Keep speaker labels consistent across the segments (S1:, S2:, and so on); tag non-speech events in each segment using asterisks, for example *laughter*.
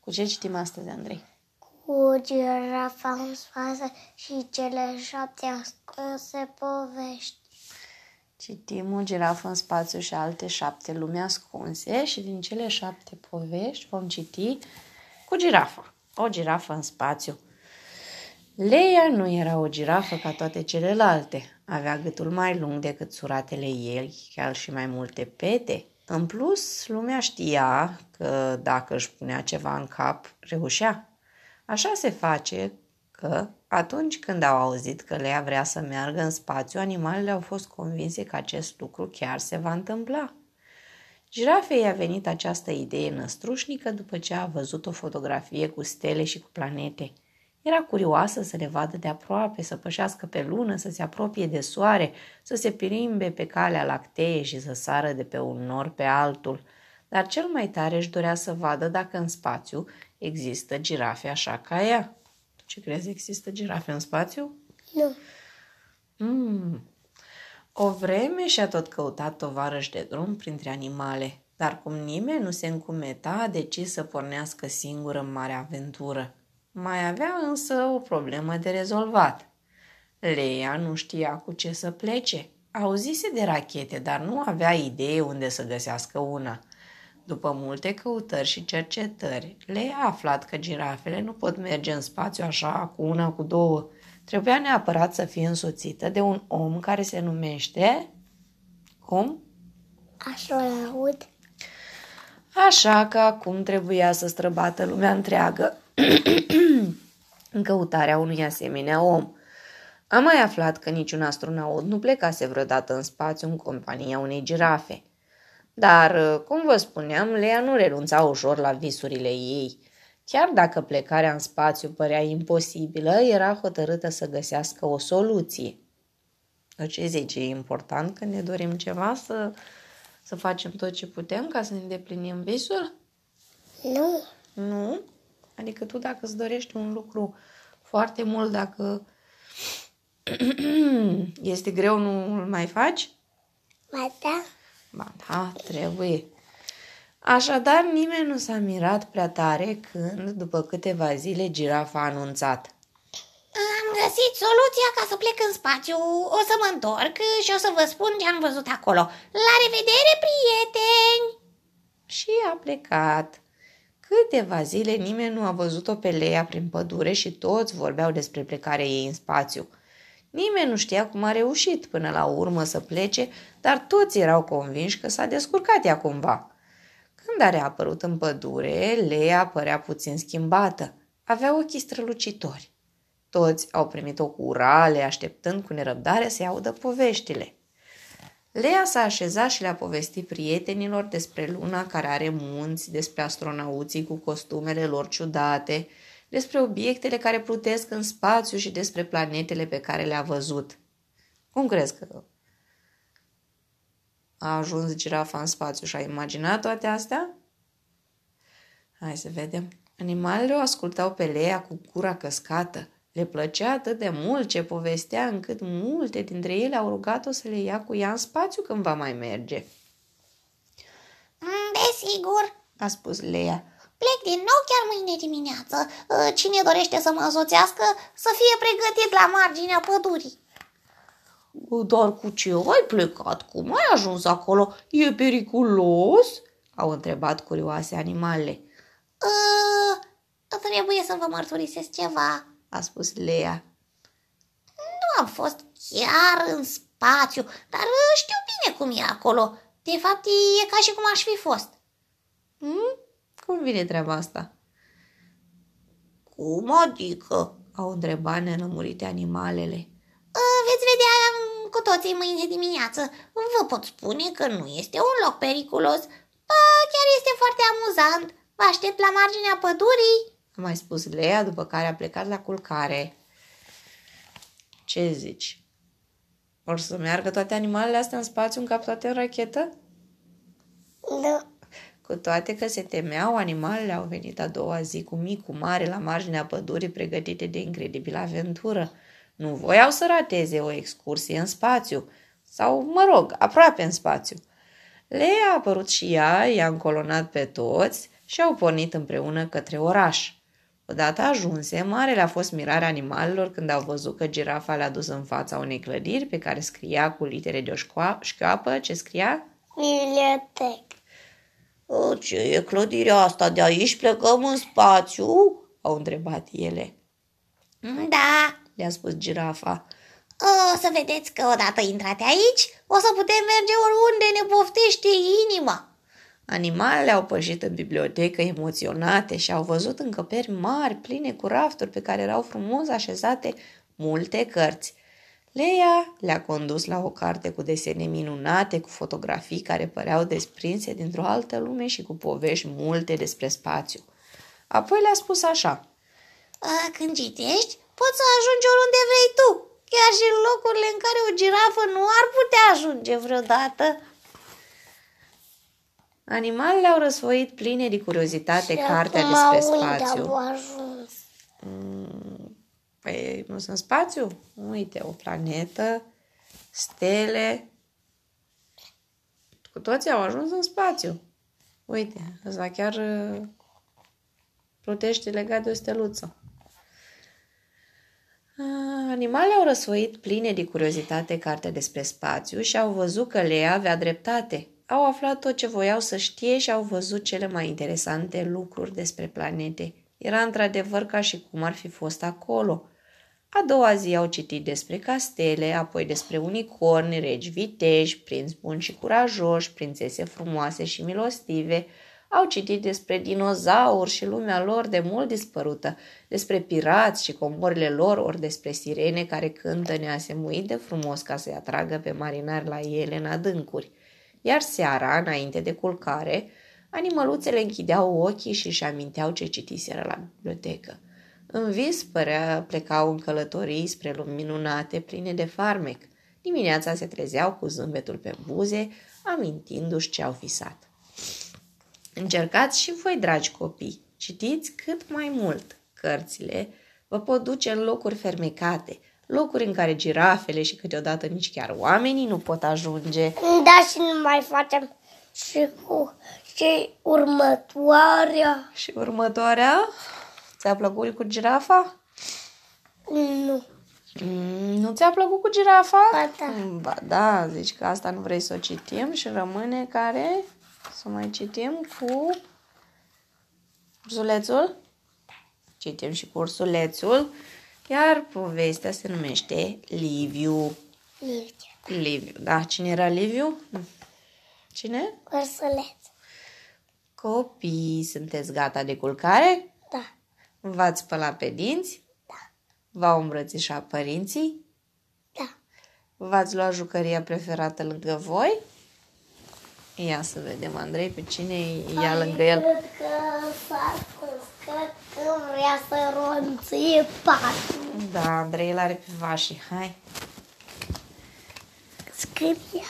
S1: Cu ce citim astăzi, Andrei?
S2: Cu girafa în spate și cele șapte ascunse povești.
S1: Citim o girafă în spațiu și alte șapte lume ascunse și din cele șapte povești vom citi cu girafa. O girafă în spațiu. Leia nu era o girafă ca toate celelalte. Avea gâtul mai lung decât suratele ei, chiar și mai multe pete. În plus, lumea știa că dacă își punea ceva în cap, reușea. Așa se face că, atunci când au auzit că Lea vrea să meargă în spațiu, animalele au fost convinse că acest lucru chiar se va întâmpla. Girafei a venit această idee năstrușnică după ce a văzut o fotografie cu stele și cu planete. Era curioasă să le vadă de aproape, să pășească pe lună, să se apropie de soare, să se pirimbe pe calea lactee și să sară de pe un nor pe altul. Dar cel mai tare își dorea să vadă dacă în spațiu există girafe așa ca ea. Tu ce crezi? Există girafe în spațiu?
S2: Nu.
S1: Mm. O vreme și-a tot căutat tovarăș de drum printre animale, dar cum nimeni nu se încumeta, a decis să pornească singură în mare aventură. Mai avea însă o problemă de rezolvat. Leia nu știa cu ce să plece. Auzise de rachete, dar nu avea idee unde să găsească una. După multe căutări și cercetări, Leia a aflat că girafele nu pot merge în spațiu așa, cu una, cu două. Trebuia neapărat să fie însoțită de un om care se numește... Cum?
S2: Astronaut.
S1: Așa că acum trebuia să străbată lumea întreagă *clears throat* în căutarea unui asemenea om. Am mai aflat că niciun astronaut nu plecase vreodată în spațiu în compania unei girafe. Dar, cum vă spuneam, Lea nu renunța ușor la visurile ei. Chiar dacă plecarea în spațiu părea imposibilă, era hotărâtă să găsească o soluție. Ce zici, e important când ne dorim ceva să, să facem tot ce putem ca să ne îndeplinim visul?
S2: Nu.
S1: Nu? Adică tu dacă îți dorești un lucru foarte mult, dacă *clears throat* este greu, nu îl mai faci?
S2: Ba da.
S1: Ba da, trebuie. Așadar, nimeni nu s-a mirat prea tare când, după câteva zile, girafa a anunțat.
S3: Am găsit soluția ca să plec în spațiu. O să mă întorc și o să vă spun ce am văzut acolo. La revedere, prieteni!
S1: Și a plecat. Câteva zile nimeni nu a văzut-o pe Leia prin pădure și toți vorbeau despre plecarea ei în spațiu. Nimeni nu știa cum a reușit până la urmă să plece, dar toți erau convinși că s-a descurcat ea cumva. Când a reapărut în pădure, Leia părea puțin schimbată. Avea ochii strălucitori. Toți au primit-o cu urale, așteptând cu nerăbdare să-i audă poveștile. Lea s-a așezat și le-a povestit prietenilor despre luna care are munți, despre astronauții cu costumele lor ciudate, despre obiectele care plutesc în spațiu și despre planetele pe care le-a văzut. Cum crezi că a ajuns girafa în spațiu și a imaginat toate astea? Hai să vedem. Animalele o ascultau pe Lea cu gura căscată. Le plăcea atât de mult ce povestea încât multe dintre ele au rugat-o să le ia cu ea în spațiu când va mai merge.
S3: Desigur,
S1: A spus Lea.
S3: plec din nou chiar mâine dimineață. Cine dorește să mă însoțească să fie pregătit la marginea pădurii.
S1: Dar cu ce ai plecat? Cum ai ajuns acolo? E periculos? Au întrebat curioase animalele.
S3: Uh, trebuie să vă mărturisesc ceva.
S1: A spus Lea.
S3: Nu am fost chiar în spațiu, dar uh, știu bine cum e acolo. De fapt, e ca și cum aș fi fost.
S1: Hmm? Cum vine treaba asta?
S3: Cum adică?
S1: Au întrebat nenămurite animalele.
S3: Uh, veți vedea um, cu toții mâine dimineață. Vă pot spune că nu este un loc periculos. Ba, chiar este foarte amuzant. Vă aștept la marginea pădurii.
S1: A mai spus Lea, după care a plecat la culcare. Ce zici? Or să meargă toate animalele astea în spațiu în cap toate în rachetă?
S2: Nu.
S1: Cu toate că se temeau, animalele au venit a doua zi cu mic, cu mare, la marginea pădurii, pregătite de incredibilă aventură. Nu voiau să rateze o excursie în spațiu, sau, mă rog, aproape în spațiu. Lea a apărut și ea, i-a încolonat pe toți și au pornit împreună către oraș. Odată ajunse, marele a fost mirarea animalelor când au văzut că girafa le-a dus în fața unei clădiri pe care scria cu litere de o școa- șchioapă, ce scria?
S2: Bibliotec.
S3: "O, Ce e clădirea asta? De aici plecăm în spațiu?"
S1: Au întrebat ele.
S3: Da,
S1: Le-a spus girafa.
S3: o să vedeți că odată intrate aici, o să putem merge oriunde ne poftește inima.
S1: Animalele au pășit în bibliotecă emoționate și au văzut încăperi mari, pline cu rafturi pe care erau frumos așezate multe cărți. Leia le-a condus la o carte cu desene minunate, cu fotografii care păreau desprinse dintr-o altă lume și cu povești multe despre spațiu. Apoi le-a spus așa.
S3: A, când citești, poți să ajungi oriunde vrei tu, chiar și în locurile în care o girafă nu ar putea ajunge vreodată.
S1: Animalele au răsfoit pline de curiozitate
S2: Și
S1: cartea
S2: acum
S1: despre
S2: unde
S1: spațiu.
S2: au ajuns?
S1: Păi nu sunt spațiu? Uite, o planetă, stele. Cu toții au ajuns în spațiu. Uite, ăsta chiar uh, plutește legat de o steluță. Ah, Animalele au răsfoit pline de curiozitate cartea despre spațiu și au văzut că Lea avea dreptate. Au aflat tot ce voiau să știe și au văzut cele mai interesante lucruri despre planete. Era într-adevăr ca și cum ar fi fost acolo. A doua zi au citit despre castele, apoi despre unicorni, regi viteji, prinți buni și curajoși, prințese frumoase și milostive. Au citit despre dinozauri și lumea lor de mult dispărută, despre pirați și comorile lor, ori despre sirene care cântă neasemuit de frumos ca să-i atragă pe marinari la ele în adâncuri. Iar seara, înainte de culcare, animăluțele închideau ochii și își aminteau ce citiseră la bibliotecă. În vis părea plecau în călătorii spre lumi minunate, pline de farmec. Dimineața se trezeau cu zâmbetul pe buze, amintindu-și ce au fisat. Încercați și voi, dragi copii, citiți cât mai mult. Cărțile vă pot duce în locuri fermecate, locuri în care girafele și câteodată nici chiar oamenii nu pot ajunge.
S2: Da, și nu mai facem și cu și următoarea.
S1: Și următoarea? Ți-a plăcut cu girafa?
S2: Nu.
S1: Mm, Nu ți-a plăcut cu girafa?
S2: Ba da.
S1: Mm, Ba da, zici că asta nu vrei să o citim și rămâne care? Să mai citim cu ursulețul? Citim și cu ursulețul. Iar povestea se numește Liviu.
S2: Liviu.
S1: Liviu, da. Cine era Liviu? Cine?
S2: Ursuleț.
S1: Copii, sunteți gata de culcare?
S2: Da.
S1: V-ați spălat pe dinți?
S2: Da.
S1: V-au îmbrățișat părinții?
S2: Da.
S1: V-ați luat jucăria preferată lângă voi? Ia să vedem, Andrei, pe cine ia lângă el.
S2: Cred că s-a ascuns. Cred că vrea să ronție patul.
S1: Da, Andrei îl are pe vașii. Hai.
S2: Scrie.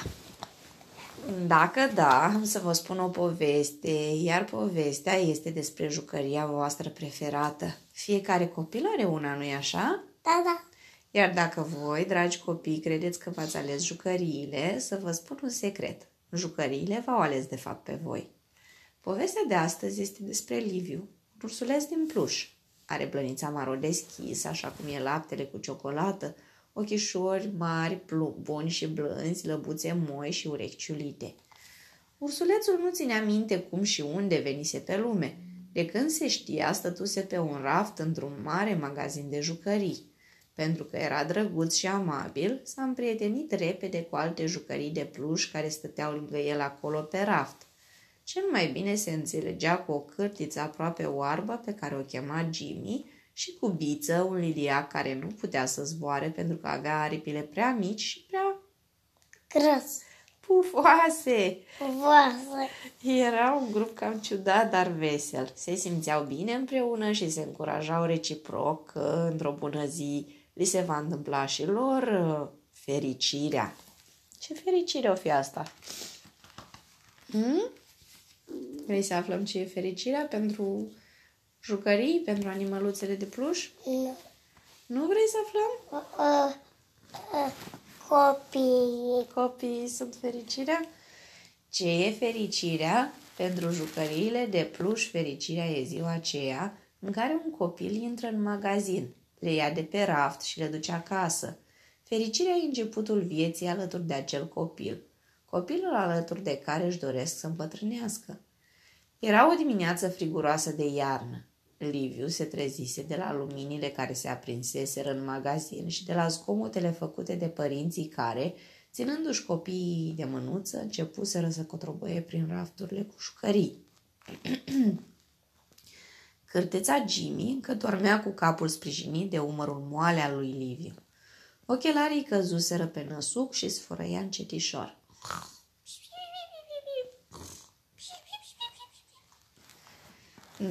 S1: Dacă da, am să vă spun o poveste, iar povestea este despre jucăria voastră preferată. Fiecare copil are una, nu-i așa?
S2: Da, da.
S1: Iar dacă voi, dragi copii, credeți că v-ați ales jucăriile, să vă spun un secret. Jucăriile v-au ales de fapt pe voi. Povestea de astăzi este despre Liviu, un ursuleț din pluș. Are blănița maro deschisă, așa cum e laptele cu ciocolată, ochișori mari, plu- buni și blânzi, lăbuțe moi și urechi ciulite. Ursulețul nu ținea minte cum și unde venise pe lume. De când se știa, stătuse pe un raft într-un mare magazin de jucării. Pentru că era drăguț și amabil, s-a împrietenit repede cu alte jucării de pluș care stăteau lângă el acolo pe raft. Cel mai bine se înțelegea cu o cârtiță aproape oarbă pe care o chema Jimmy și cu Biță, un liliac care nu putea să zboare pentru că avea aripile prea mici și prea
S2: Gras.
S1: pufoase.
S2: Voasă.
S1: Era un grup cam ciudat, dar vesel. Se simțeau bine împreună și se încurajau reciproc că într-o bună zi li se va întâmpla și lor uh, fericirea. Ce fericire o fi asta? Hmm? Vrei să aflăm ce e fericirea pentru jucării, pentru animăluțele de pluș?
S2: Nu.
S1: Nu vrei să aflăm?
S2: Uh, uh, copii.
S1: Copiii sunt fericirea? Ce e fericirea Pentru jucăriile de pluș, fericirea e ziua aceea în care un copil intră în magazin, le ia de pe raft și le duce acasă. Fericirea e începutul vieții alături de acel copil, copilul alături de care își doresc să împătrânească. Era o dimineață friguroasă de iarnă. Liviu se trezise de la luminile care se aprinseseră în magazin și de la zgomotele făcute de părinții care, ținându-și copiii de mânuță, începuseră să cotrobăie prin rafturile cu șucării. *clears throat* Cârteța Jimmy încă dormea cu capul sprijinit de umărul moale al lui Liviu. Ochelarii căzuseră pe năsuc și sfărăia încetișor.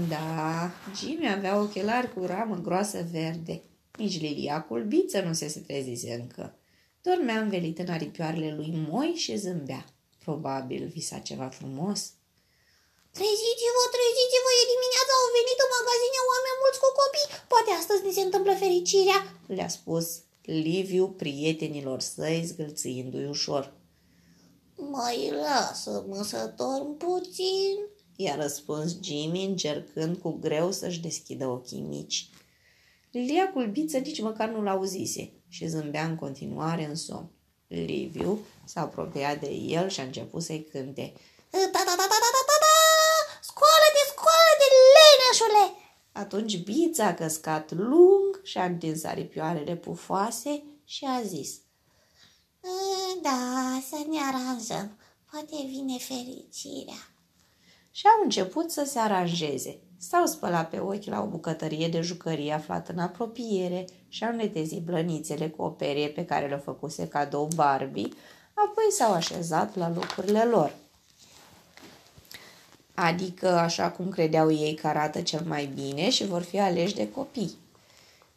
S1: Da, Jimmy avea ochelari cu ramă groasă verde. Nici Lilia culbiță nu se trezise încă. Dormea învelit în aripioarele lui moi și zâmbea. Probabil visa ceva frumos.
S3: Treziți-vă, treziți-vă, e dimineața, au venit în magazine oameni mulți cu copii. Poate astăzi ne se întâmplă fericirea,
S1: le-a spus Liviu prietenilor săi, zgâlțâindu-i ușor.
S3: Mai lasă-mă să dorm puțin,
S1: i-a răspuns Jimmy, încercând cu greu să-și deschidă ochii mici. Lilia culbiță nici măcar nu l-auzise și zâmbea în continuare în somn. Liviu s-a apropiat de el și a început să-i cânte.
S3: Ta, ta, ta, ta, ta, ta, ta,
S1: Atunci Bița a căscat lung și a întins aripioarele pufoase și a zis.
S3: Da, să ne aranjăm. Poate vine fericirea.
S1: Și au început să se aranjeze. S-au spălat pe ochi la o bucătărie de jucărie aflată în apropiere și au netezit blănițele cu o perie pe care le făcuse cadou Barbie, apoi s-au așezat la locurile lor. Adică așa cum credeau ei că arată cel mai bine și vor fi aleși de copii.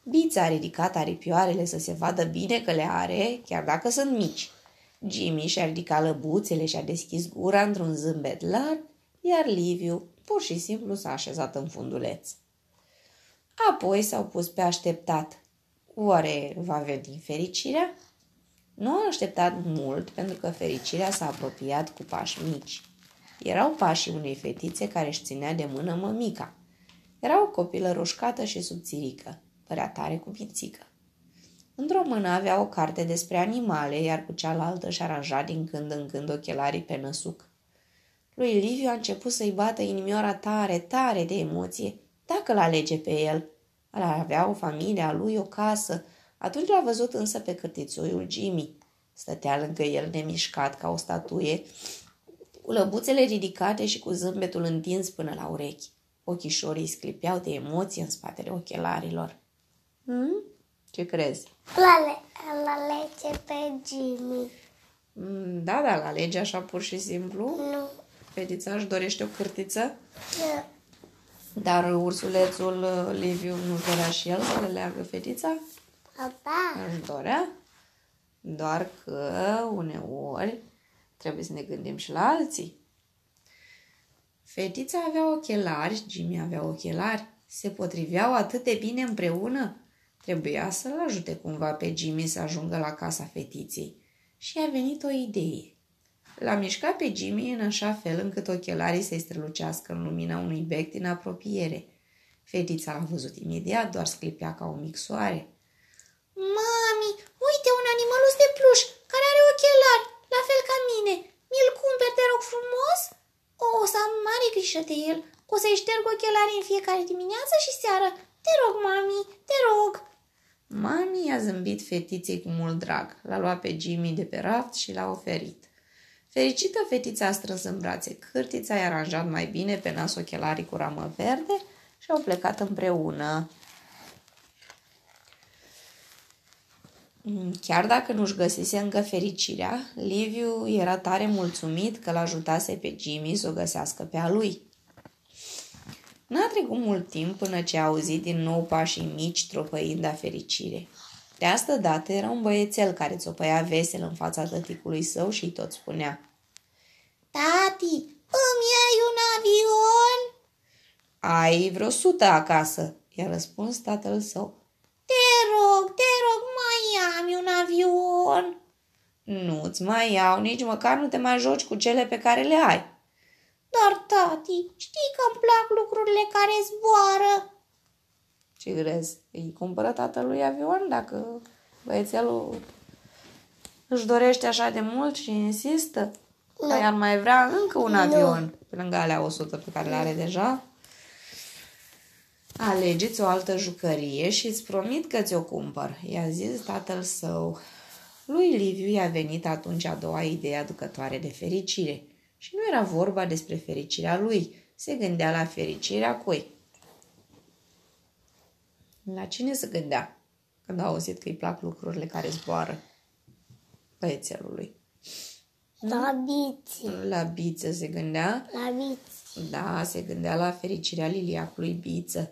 S1: Bița a ridicat aripioarele să se vadă bine că le are, chiar dacă sunt mici. Jimmy și-a ridicat lăbuțele și a deschis gura într-un zâmbet larg, iar Liviu pur și simplu s-a așezat în funduleț. Apoi s-au pus pe așteptat. Oare va veni fericirea? Nu a așteptat mult pentru că fericirea s-a apropiat cu pași mici. Erau pașii unei fetițe care își ținea de mână mămica. Era o copilă roșcată și subțirică, părea tare cu mințică. Într-o mână avea o carte despre animale, iar cu cealaltă și aranja din când în când ochelarii pe năsuc. Lui Liviu a început să-i bată inimioara tare, tare de emoție, dacă l-alege pe el. Ar avea o familie a lui, o casă. Atunci l-a văzut însă pe cârtițoiul Jimmy. Stătea lângă el nemișcat ca o statuie, cu lăbuțele ridicate și cu zâmbetul întins până la urechi. Ochișorii sclipeau de emoție în spatele ochelarilor. Hmm? Ce crezi?
S2: La, le- la lege pe Jimmy.
S1: Mm, Da, da, la lege așa pur și simplu.
S2: Nu.
S1: Fetița își dorește o cârtiță,
S2: Da.
S1: dar ursulețul uh, Liviu nu-și dorea și el să le leagă fetița.
S2: Papa.
S1: Își dorea. Doar că uneori trebuie să ne gândim și la alții. Fetița avea ochelari, Jimmy avea ochelari. Se potriveau atât de bine împreună. Trebuia să-l ajute cumva pe Jimmy să ajungă la casa fetiței. Și a venit o idee. L-a mișcat pe Jimmy în așa fel încât ochelarii să-i strălucească în lumina unui bec din apropiere. Fetița l-a văzut imediat, doar sclipea ca o micsoare.
S3: Mami, uite un animăluț de pluș care are ochelari, la fel ca mine. Mi-l cumperi, te rog frumos? O, o să am mare grijă de el. O să-i șterg ochelarii în fiecare dimineață și seară. Te rog, mami, te rog.
S1: Mami i-a zâmbit fetiței cu mult drag, l-a luat pe Jimmy de pe raft și l-a oferit. Fericită, fetița a strâns în brațe cârtița, i-a aranjat mai bine pe nas ochelarii cu ramă verde și au plecat împreună. Chiar dacă nu-și găsise încă fericirea, Liviu era tare mulțumit că l-ajutase pe Jimmy să o găsească pe a lui. N-a trecut mult timp până ce a auzit din nou pașii mici tropăind a fericire. De asta dată era un băiețel care țopăia vesel în fața tăticului său și îi tot spunea
S3: Tati, îmi iei un avion?
S1: Ai vreo sută acasă, i-a răspuns tatăl său.
S3: Te rog, te rog, mai am un avion.
S1: Nu-ți mai iau, nici măcar nu te mai joci cu cele pe care le ai.
S3: Dar, tati, știi că îmi plac lucrurile care zboară.
S1: Ce crezi? Îi cumpără tatălui avion dacă băiețelul își dorește așa de mult și insistă? Nu. Că ar mai vrea încă un avion pe lângă alea 100 pe care le are deja? Alegeți o altă jucărie și îți promit că ți-o cumpăr, i-a zis tatăl său. Lui Liviu i-a venit atunci a doua idee aducătoare de fericire. Și nu era vorba despre fericirea lui, se gândea la fericirea cui. La cine se gândea când a auzit că îi plac lucrurile care zboară? Băiețelului.
S2: La bițe.
S1: La biță se gândea?
S2: La bițe.
S1: Da, se gândea la fericirea liliacului Biță.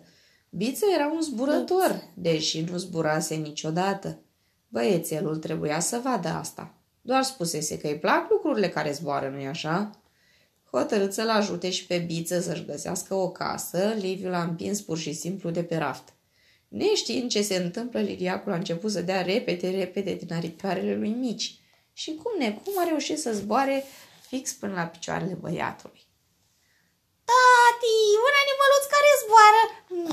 S1: Biță era un zburător, Biță. deși nu zburase niciodată. Băiețelul trebuia să vadă asta. Doar spusese că îi plac lucrurile care zboară, nu-i așa? Hotărât să-l ajute și pe Biță să-și găsească o casă, Liviu l-a împins pur și simplu de pe raft. Neștiind ce se întâmplă, Liliacul a început să dea repede, repede din aripioarele lui mici și cum necum a reușit să zboare fix până la picioarele băiatului.
S3: Tati, un animăluț care zboară!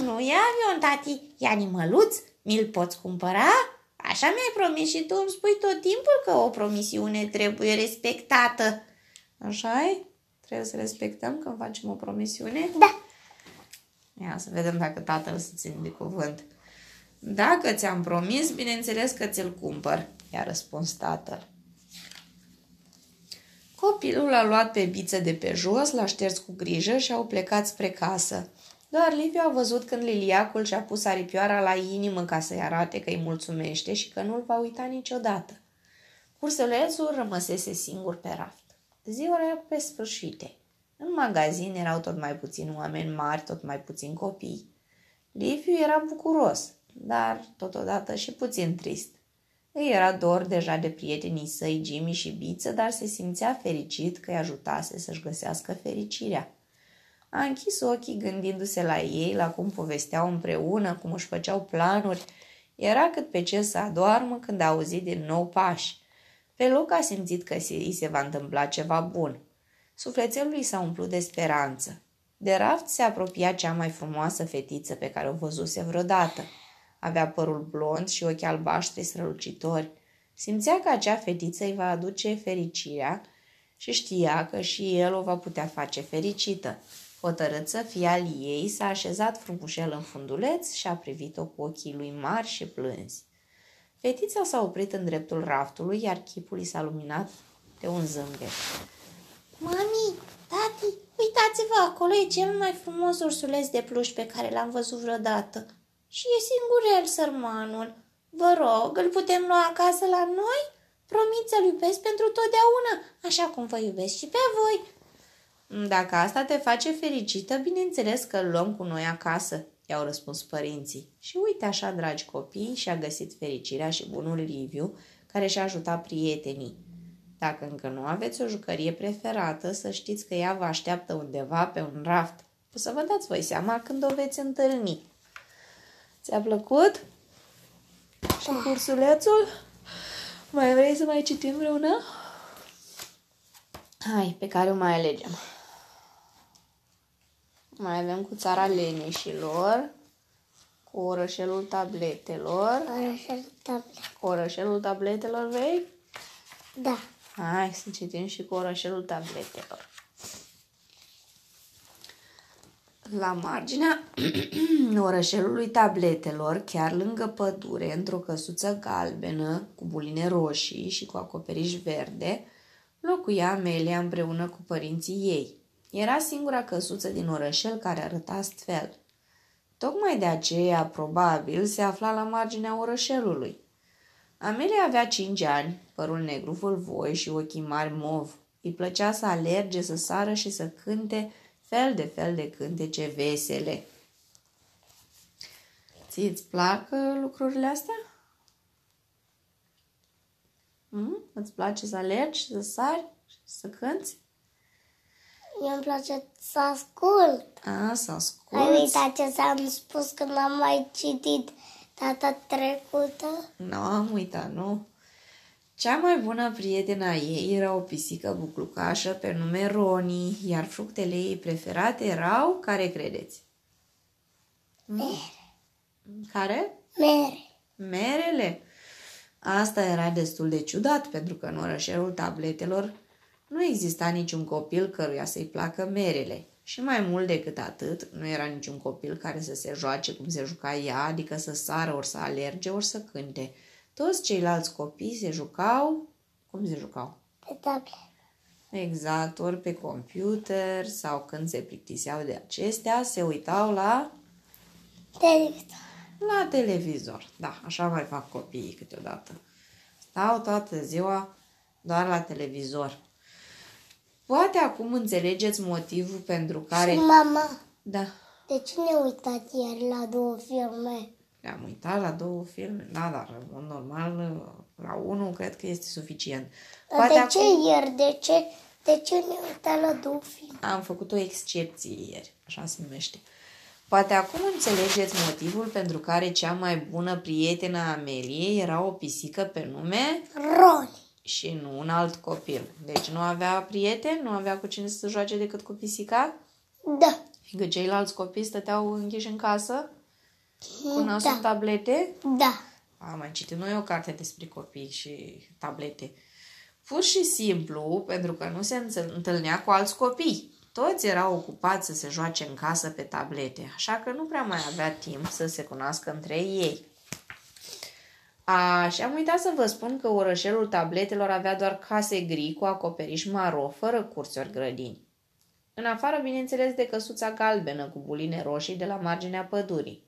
S3: Nu e avion, tati, e animăluț? Mi-l poți cumpăra? Așa mi-ai promis și tu îmi spui tot timpul că o promisiune trebuie respectată.
S1: așa e? Trebuie să respectăm când facem o promisiune?
S3: Da.
S1: Ia să vedem dacă tatăl se ține de cuvânt. Dacă ți-am promis, bineînțeles că ți-l cumpăr, i-a răspuns tatăl. Copilul a luat pe biță de pe jos, l-a șters cu grijă și au plecat spre casă. Doar Liviu a văzut când Liliacul și-a pus aripioara la inimă ca să-i arate că îi mulțumește și că nu-l va uita niciodată. Cursulețul rămăsese singur pe raft. Ziua era pe sfârșite. În magazin erau tot mai puțini oameni mari, tot mai puțini copii. Liviu era bucuros, dar totodată și puțin trist. Îi era dor deja de prietenii săi, Jimmy și Biță, dar se simțea fericit că îi ajutase să-și găsească fericirea. A închis ochii gândindu-se la ei, la cum povesteau împreună, cum își făceau planuri. Era cât pe ce să adoarmă când a auzit din nou pași. Pe loc a simțit că îi se va întâmpla ceva bun. Sufletelul lui s-a umplut de speranță. De raft se apropia cea mai frumoasă fetiță pe care o văzuse vreodată. Avea părul blond și ochi albaștri strălucitori. Simțea că acea fetiță îi va aduce fericirea și știa că și el o va putea face fericită. Hotărât să fie al ei, s-a așezat frumușel în funduleț și a privit-o cu ochii lui mari și plânzi. Fetița s-a oprit în dreptul raftului, iar chipul i s-a luminat de un zâmbet.
S3: Mami, tati, uitați-vă, acolo e cel mai frumos ursuleț de pluș pe care l-am văzut vreodată. Și e singur el, sărmanul. Vă rog, îl putem lua acasă la noi? Promit să-l iubesc pentru totdeauna, așa cum vă iubesc și pe voi.
S1: Dacă asta te face fericită, bineînțeles că îl luăm cu noi acasă, i-au răspuns părinții. Și uite așa, dragi copii, și-a găsit fericirea și bunul Liviu, care și-a ajutat prietenii. Dacă încă nu aveți o jucărie preferată, să știți că ea vă așteaptă undeva pe un raft. O să vă dați voi seama când o veți întâlni. Ți-a plăcut? Și cursulețul? Mai vrei să mai citim vreuna? Hai, pe care o mai alegem. Mai avem cu țara leneșilor, cu orășelul tabletelor.
S2: Orășelul tabletelor.
S1: Cu orășelul tabletelor vei?
S2: Da.
S1: Hai să citim și cu orășelul tabletelor. La marginea *clears throat* orășelului tabletelor, chiar lângă pădure, într-o căsuță galbenă, cu buline roșii și cu acoperiș verde, locuia Amelia împreună cu părinții ei. Era singura căsuță din orășel care arăta astfel. Tocmai de aceea, probabil, se afla la marginea orășelului. Amelia avea cinci ani, părul negru vâlvoi și ochii mari mov. Îi plăcea să alerge, să sară și să cânte fel de fel de cântece vesele. Ți-ți plac lucrurile astea? Mm? Îți place să alergi, să sari, să cânți?
S2: Mie îmi place să ascult.
S1: A, să ascult.
S2: Ai uitat ce ți-am spus când am mai citit data trecută?
S1: Nu am uitat, nu. Cea mai bună prietena ei era o pisică buclucașă pe nume Roni, iar fructele ei preferate erau, care credeți?
S2: Mere.
S1: Care?
S2: Mere.
S1: Merele. Asta era destul de ciudat, pentru că în orășelul tabletelor nu exista niciun copil căruia să-i placă merele. Și mai mult decât atât, nu era niciun copil care să se joace cum se juca ea, adică să sară, ori să alerge, ori să cânte. Toți ceilalți copii se jucau... Cum se jucau?
S2: Pe tablet.
S1: Exact, ori pe computer sau când se plictiseau de acestea, se uitau la
S2: Televizor.
S1: la televizor. Da, așa mai fac copiii câteodată. Stau toată ziua doar la televizor. Poate acum înțelegeți motivul pentru care...
S2: Și mama,
S1: Da,
S2: de ce ne uitați ieri la două filme?
S1: Am uitat la două filme. Da, dar în mod normal la unul cred că este suficient.
S2: Dar de ce ieri? De ce, de ce ne uitat la două filme?
S1: Am făcut o excepție ieri, așa se numește. Poate acum înțelegeți motivul pentru care cea mai bună prietenă a Ameliei era o pisică pe nume
S2: Roni.
S1: și nu un alt copil. Deci nu avea prieteni, nu avea cu cine să se joace decât cu pisica,
S2: Da.
S1: fiindcă ceilalți copii stăteau închiși în casă cu nasul în
S2: Da.
S1: tablete.
S2: Da.
S1: Am mai citit noi o carte despre copii și tablete. Pur și simplu, pentru că nu se înțel- întâlnea cu alți copii. Toți erau ocupați să se joace în casă pe tablete, așa că nu prea mai avea timp să se cunoască între ei. A, și am uitat să vă spun că orășelul tabletelor avea doar case gri cu acoperiș maro, fără curți ori grădini. În afară, bineînțeles, de căsuța galbenă cu buline roșii de la marginea pădurii.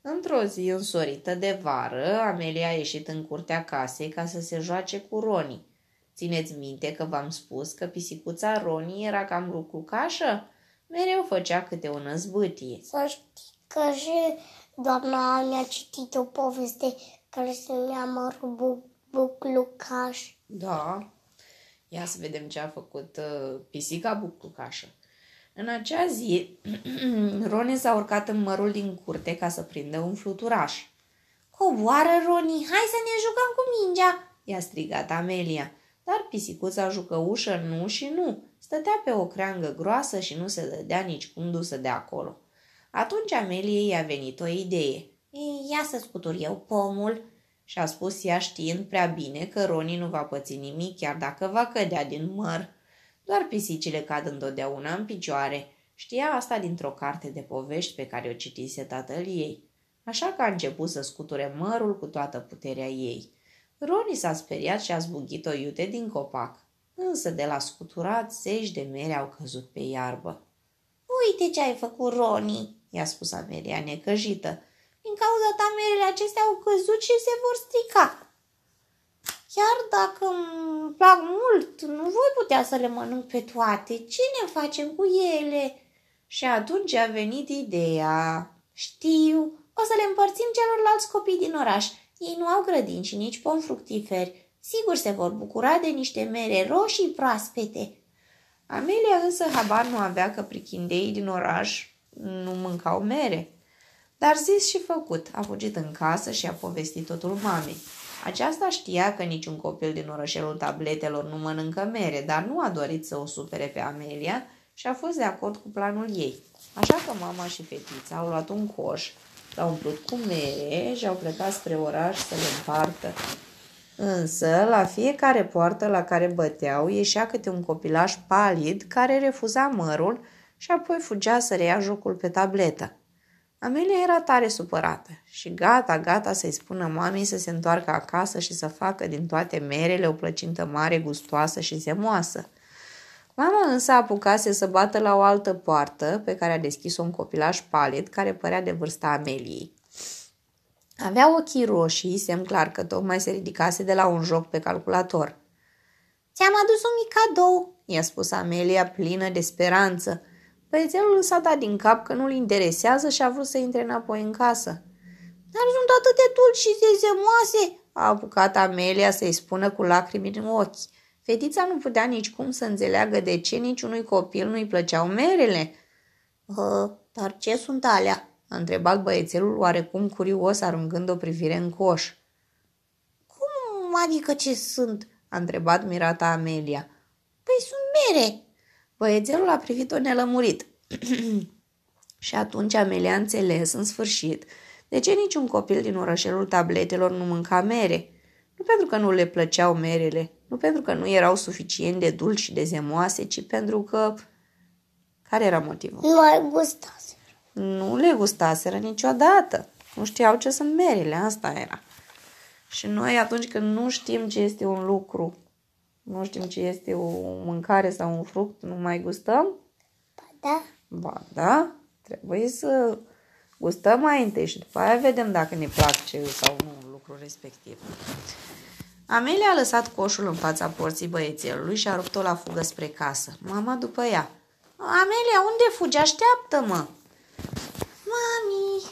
S1: Într-o zi însorită de vară, Amelia a ieșit în curtea casei ca să se joace cu Roni. Țineți minte că v-am spus că pisicuța Roni era cam lucrucașă? Mereu făcea câte o năzbâtie.
S2: Să știți că și doamna mi-a citit o poveste care se numea Mărul Bu- Buclucaș.
S1: Da. Ia să vedem ce a făcut uh, pisica buclucașă. În acea zi, *clears throat* Roni s-a urcat în mărul din curte ca să prindă un fluturaș.
S3: Coboară, Roni, hai să ne jucăm cu mingea.
S1: I-a strigat Amelia, dar pisicuța jucăușă nu și nu. Stătea pe o creangă groasă și nu se dădea nici cum dusă de acolo. Atunci Ameliei i-a venit o idee
S3: Ia să scutur eu pomul.
S1: și a spus ea știind prea bine că Roni nu va păți nimic chiar dacă va cădea din măr. Doar pisicile cad întotdeauna în picioare. Știa asta dintr-o carte de povești pe care o citise tatăl ei. Așa că a început să scuture mărul cu toată puterea ei. Roni s-a speriat și a zbughit-o iute din copac. Însă de la scuturat zeci de mere au căzut pe iarbă.
S3: Uite ce ai făcut, Roni.
S1: I-a spus Amelia necăjită.
S3: Din cauza ta, merele acestea au căzut și se vor strica. Chiar dacă îmi plac mult, nu voi putea să le mănânc pe toate. Ce ne facem cu ele?
S1: Și atunci a venit ideea.
S3: Știu, o să le împărțim celorlalți copii din oraș. Ei nu au grădini și nici pom fructiferi. Sigur se vor bucura de niște mere roșii proaspete.
S1: Amelia însă habar nu avea că prichindeii din oraș nu mâncau mere. Dar zis și făcut, a fugit în casă și a povestit totul mamei. Aceasta știa că niciun copil din orășelul tabletelor nu mănâncă mere, dar nu a dorit să o supere pe Amelia și a fost de acord cu planul ei. Așa că mama și fetița au luat un coș, l-au umplut cu mere și au plecat spre oraș să le împartă. Însă, la fiecare poartă la care băteau, ieșea câte un copilaș palid care refuza mărul și apoi fugea să reia jocul pe tabletă. Amelia era tare supărată și gata, gata să-i spună mamei să se întoarcă acasă și să facă din toate merele o plăcintă mare, gustoasă și zemoasă. Mama însă apucase să bată la o altă poartă pe care a deschis-o un copilaș palid care părea de vârsta Ameliei. Avea ochii roșii, semn clar că tocmai se ridicase de la un joc pe calculator.
S3: Ți-am adus un mic cadou.
S1: I-a spus Amelia plină de speranță. Băiețelul s-a dat din cap că nu-l interesează și a vrut să intre înapoi în casă.
S3: Dar sunt atât de dulci și de zemoase.
S1: A apucat Amelia să-i spună cu lacrimi în ochi. Fetița nu putea nici cum să înțeleagă de ce niciunui copil nu-i plăceau merele.
S3: Uh, dar ce sunt alea?
S1: A întrebat băiețelul oarecum curios, aruncând o privire în coș.
S3: Cum
S1: adică ce sunt?" a întrebat mirata Amelia.
S3: Păi sunt mere.
S1: Băiețelul a privit-o nelămurit. *clears throat* și atunci Amelia a înțeles, în sfârșit, de ce niciun copil din orășelul tabletelor nu mânca mere. Nu pentru că nu le plăceau merele, nu pentru că nu erau suficient de dulci și de zemoase, ci pentru că... Care era motivul?
S2: Nu ai gustat.
S1: Nu le gustaseră niciodată. Nu știau ce sunt merele, asta era. Și noi atunci când nu știm ce este un lucru, nu știm ce este o mâncare sau un fruct, nu mai gustăm?
S2: Ba da.
S1: Ba da, trebuie să gustăm mai întâi și după aia vedem dacă ne place sau nu lucrul respectiv. Amelia a lăsat coșul în fața porții băiețelului și a rupt-o la fugă spre casă. Mama după ea.
S3: Amelia, unde fugi? Așteaptă-mă! Mami,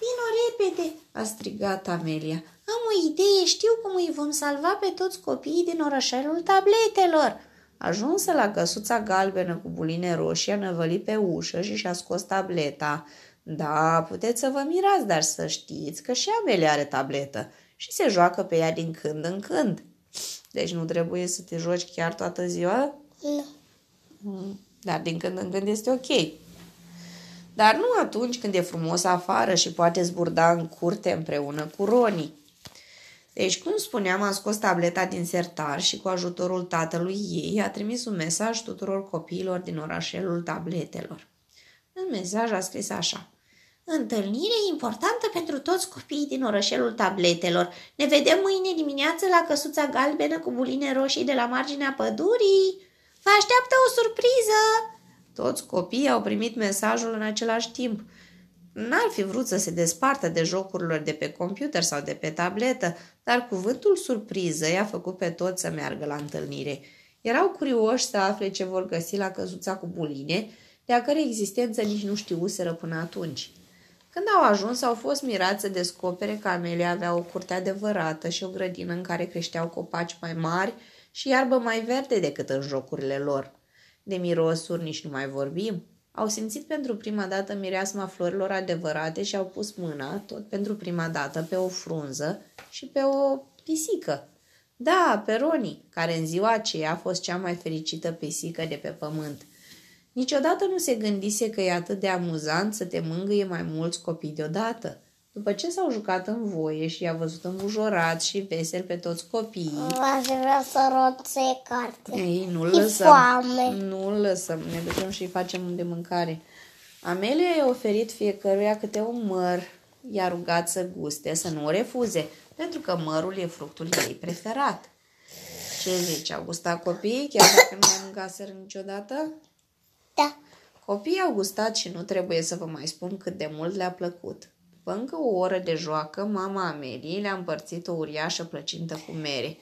S3: vino repede, a strigat Amelia. Am o idee, știu cum îi vom salva pe toți copiii din orășelul tabletelor.
S1: Ajunsă la căsuța galbenă cu buline roșii, a năvălit pe ușă și și-a scos tableta. Da, puteți să vă mirați, dar să știți că și Amelia are tabletă și se joacă pe ea din când în când. Deci nu trebuie să te joci chiar toată ziua?
S2: Nu.
S1: Mm, dar din când în când este ok. Dar nu atunci când e frumos afară și poate zburda în curte împreună cu Roni. Deci, cum spuneam, a scos tableta din sertar și cu ajutorul tatălui ei a trimis un mesaj tuturor copiilor din orașelul tabletelor.
S3: În mesaj a scris așa. Întâlnire importantă pentru toți copiii din orășelul tabletelor. Ne vedem mâine dimineață la căsuța galbenă cu buline roșii de la marginea pădurii. Vă așteaptă o surpriză!
S1: Toți copiii au primit mesajul în același timp. N-ar fi vrut să se despartă de jocurilor de pe computer sau de pe tabletă, dar cuvântul surpriză i-a făcut pe toți să meargă la întâlnire. Erau curioși să afle ce vor găsi la căsuța cu buline, de a cărei existență nici nu știuseră până atunci. Când au ajuns, au fost mirați să descopere că Amelia avea o curte adevărată și o grădină în care creșteau copaci mai mari și iarbă mai verde decât în jocurile lor. De mirosuri nici nu mai vorbim. Au simțit pentru prima dată mireasma florilor adevărate și au pus mâna, tot pentru prima dată, pe o frunză și pe o pisică. Da, pe Roni, care în ziua aceea a fost cea mai fericită pisică de pe pământ. Niciodată nu se gândise că e atât de amuzant să te mângâie mai mulți copii deodată. După ce s-au jucat în voie și i-a văzut înbujorat și vesel pe toți copiii...
S2: Aș vrea să roțe carte.
S1: Ei, nu-l
S2: E
S1: lăsăm.
S2: foame.
S1: Nu-l lăsăm. Ne ducem și facem de mâncare. Amelia i-a oferit fiecăruia câte un măr. I-a rugat să guste, să nu o refuze, pentru că mărul e fructul ei preferat. Ce zici, au gustat copiii, chiar dacă nu mai mâncaseră niciodată?
S2: Da.
S1: Copiii au gustat și nu trebuie să vă mai spun cât de mult le-a plăcut. După încă o oră de joacă, mama Ameliei le-a împărțit o uriașă plăcintă cu mere.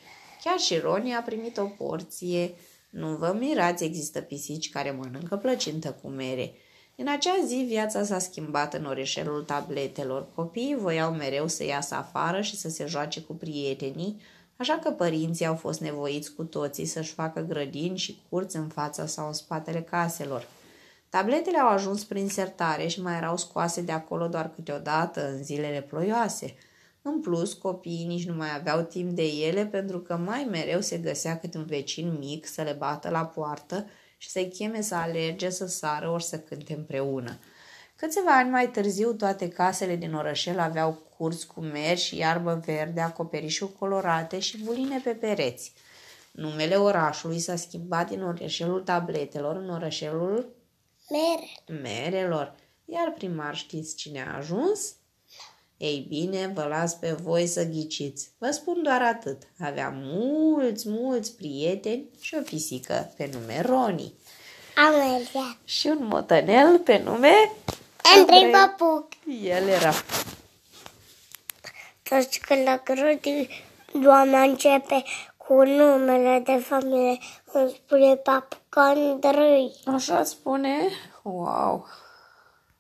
S1: Chiar și Roni a primit o porție. Nu vă mirați, există pisici care mănâncă plăcintă cu mere. În acea zi, viața s-a schimbat în orișelul tabletelor. Copiii voiau mereu să iasă afară și să se joace cu prietenii, așa că părinții au fost nevoiți cu toții să-și facă grădini și curți în fața sau în spatele caselor. Tabletele au ajuns prin sertare și mai erau scoase de acolo doar câteodată în zilele ploioase. În plus, copiii nici nu mai aveau timp de ele pentru că mai mereu se găsea câte un vecin mic să le bată la poartă și să-i cheme să alerge, să sară ori să cânte împreună. Câțiva ani mai târziu, toate casele din orășel aveau curți cu mer și iarbă verde, acoperișuri colorate și buline pe pereți. Numele orașului s-a schimbat din orășelul tabletelor în orășelul
S2: Mere.
S1: merelor. Iar primar știți cine a ajuns? Ei bine, vă las pe voi să ghiciți. Vă spun doar atât. Avea mulți, mulți prieteni și o pisică pe nume Roni.
S2: Amelia.
S1: Și un motănel pe nume
S2: Andrei Papuc.
S1: El era.
S2: Toți când la grădi, doamna începe cu numele de familie, îmi spune Papuc Andrei.
S1: Așa spune? Wow!